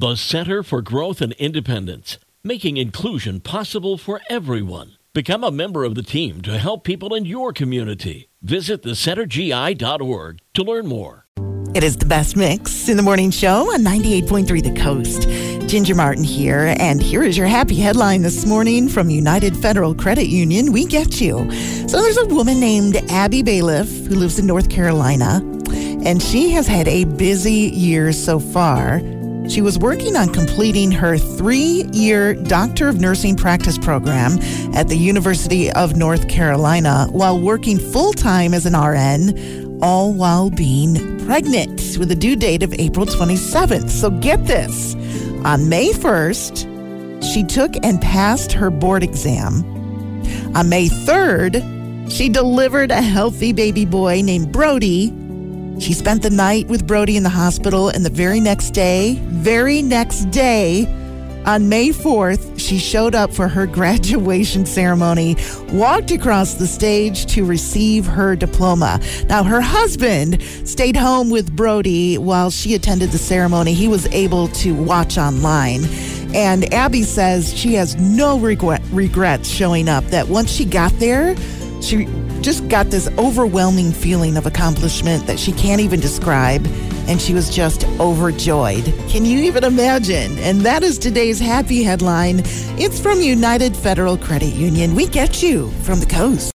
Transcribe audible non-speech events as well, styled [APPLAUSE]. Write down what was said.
The Center for Growth and Independence, making inclusion possible for everyone. Become a member of the team to help people in your community. Visit thecentergi.org to learn more. It is the best mix in the morning show on 98.3 The Coast. Ginger Martin here, and here is your happy headline this morning from United Federal Credit Union. We get you. So there's a woman named Abby Bailiff who lives in North Carolina, and she has had a busy year so far. She was working on completing her three year Doctor of Nursing practice program at the University of North Carolina while working full time as an RN, all while being pregnant with a due date of April 27th. So get this on May 1st, she took and passed her board exam. On May 3rd, she delivered a healthy baby boy named Brody she spent the night with Brody in the hospital, and the very next day, very next day, on May 4th, she showed up for her [LAUGHS] graduation ceremony, walked across the stage to receive her diploma. Now, her husband stayed home with Brody while she attended the ceremony. He was able to watch online. And Abby says she has no regret, regrets showing up, that once she got there, she just got this overwhelming feeling of accomplishment that she can't even describe. And she was just overjoyed. Can you even imagine? And that is today's happy headline. It's from United Federal Credit Union. We get you from the coast.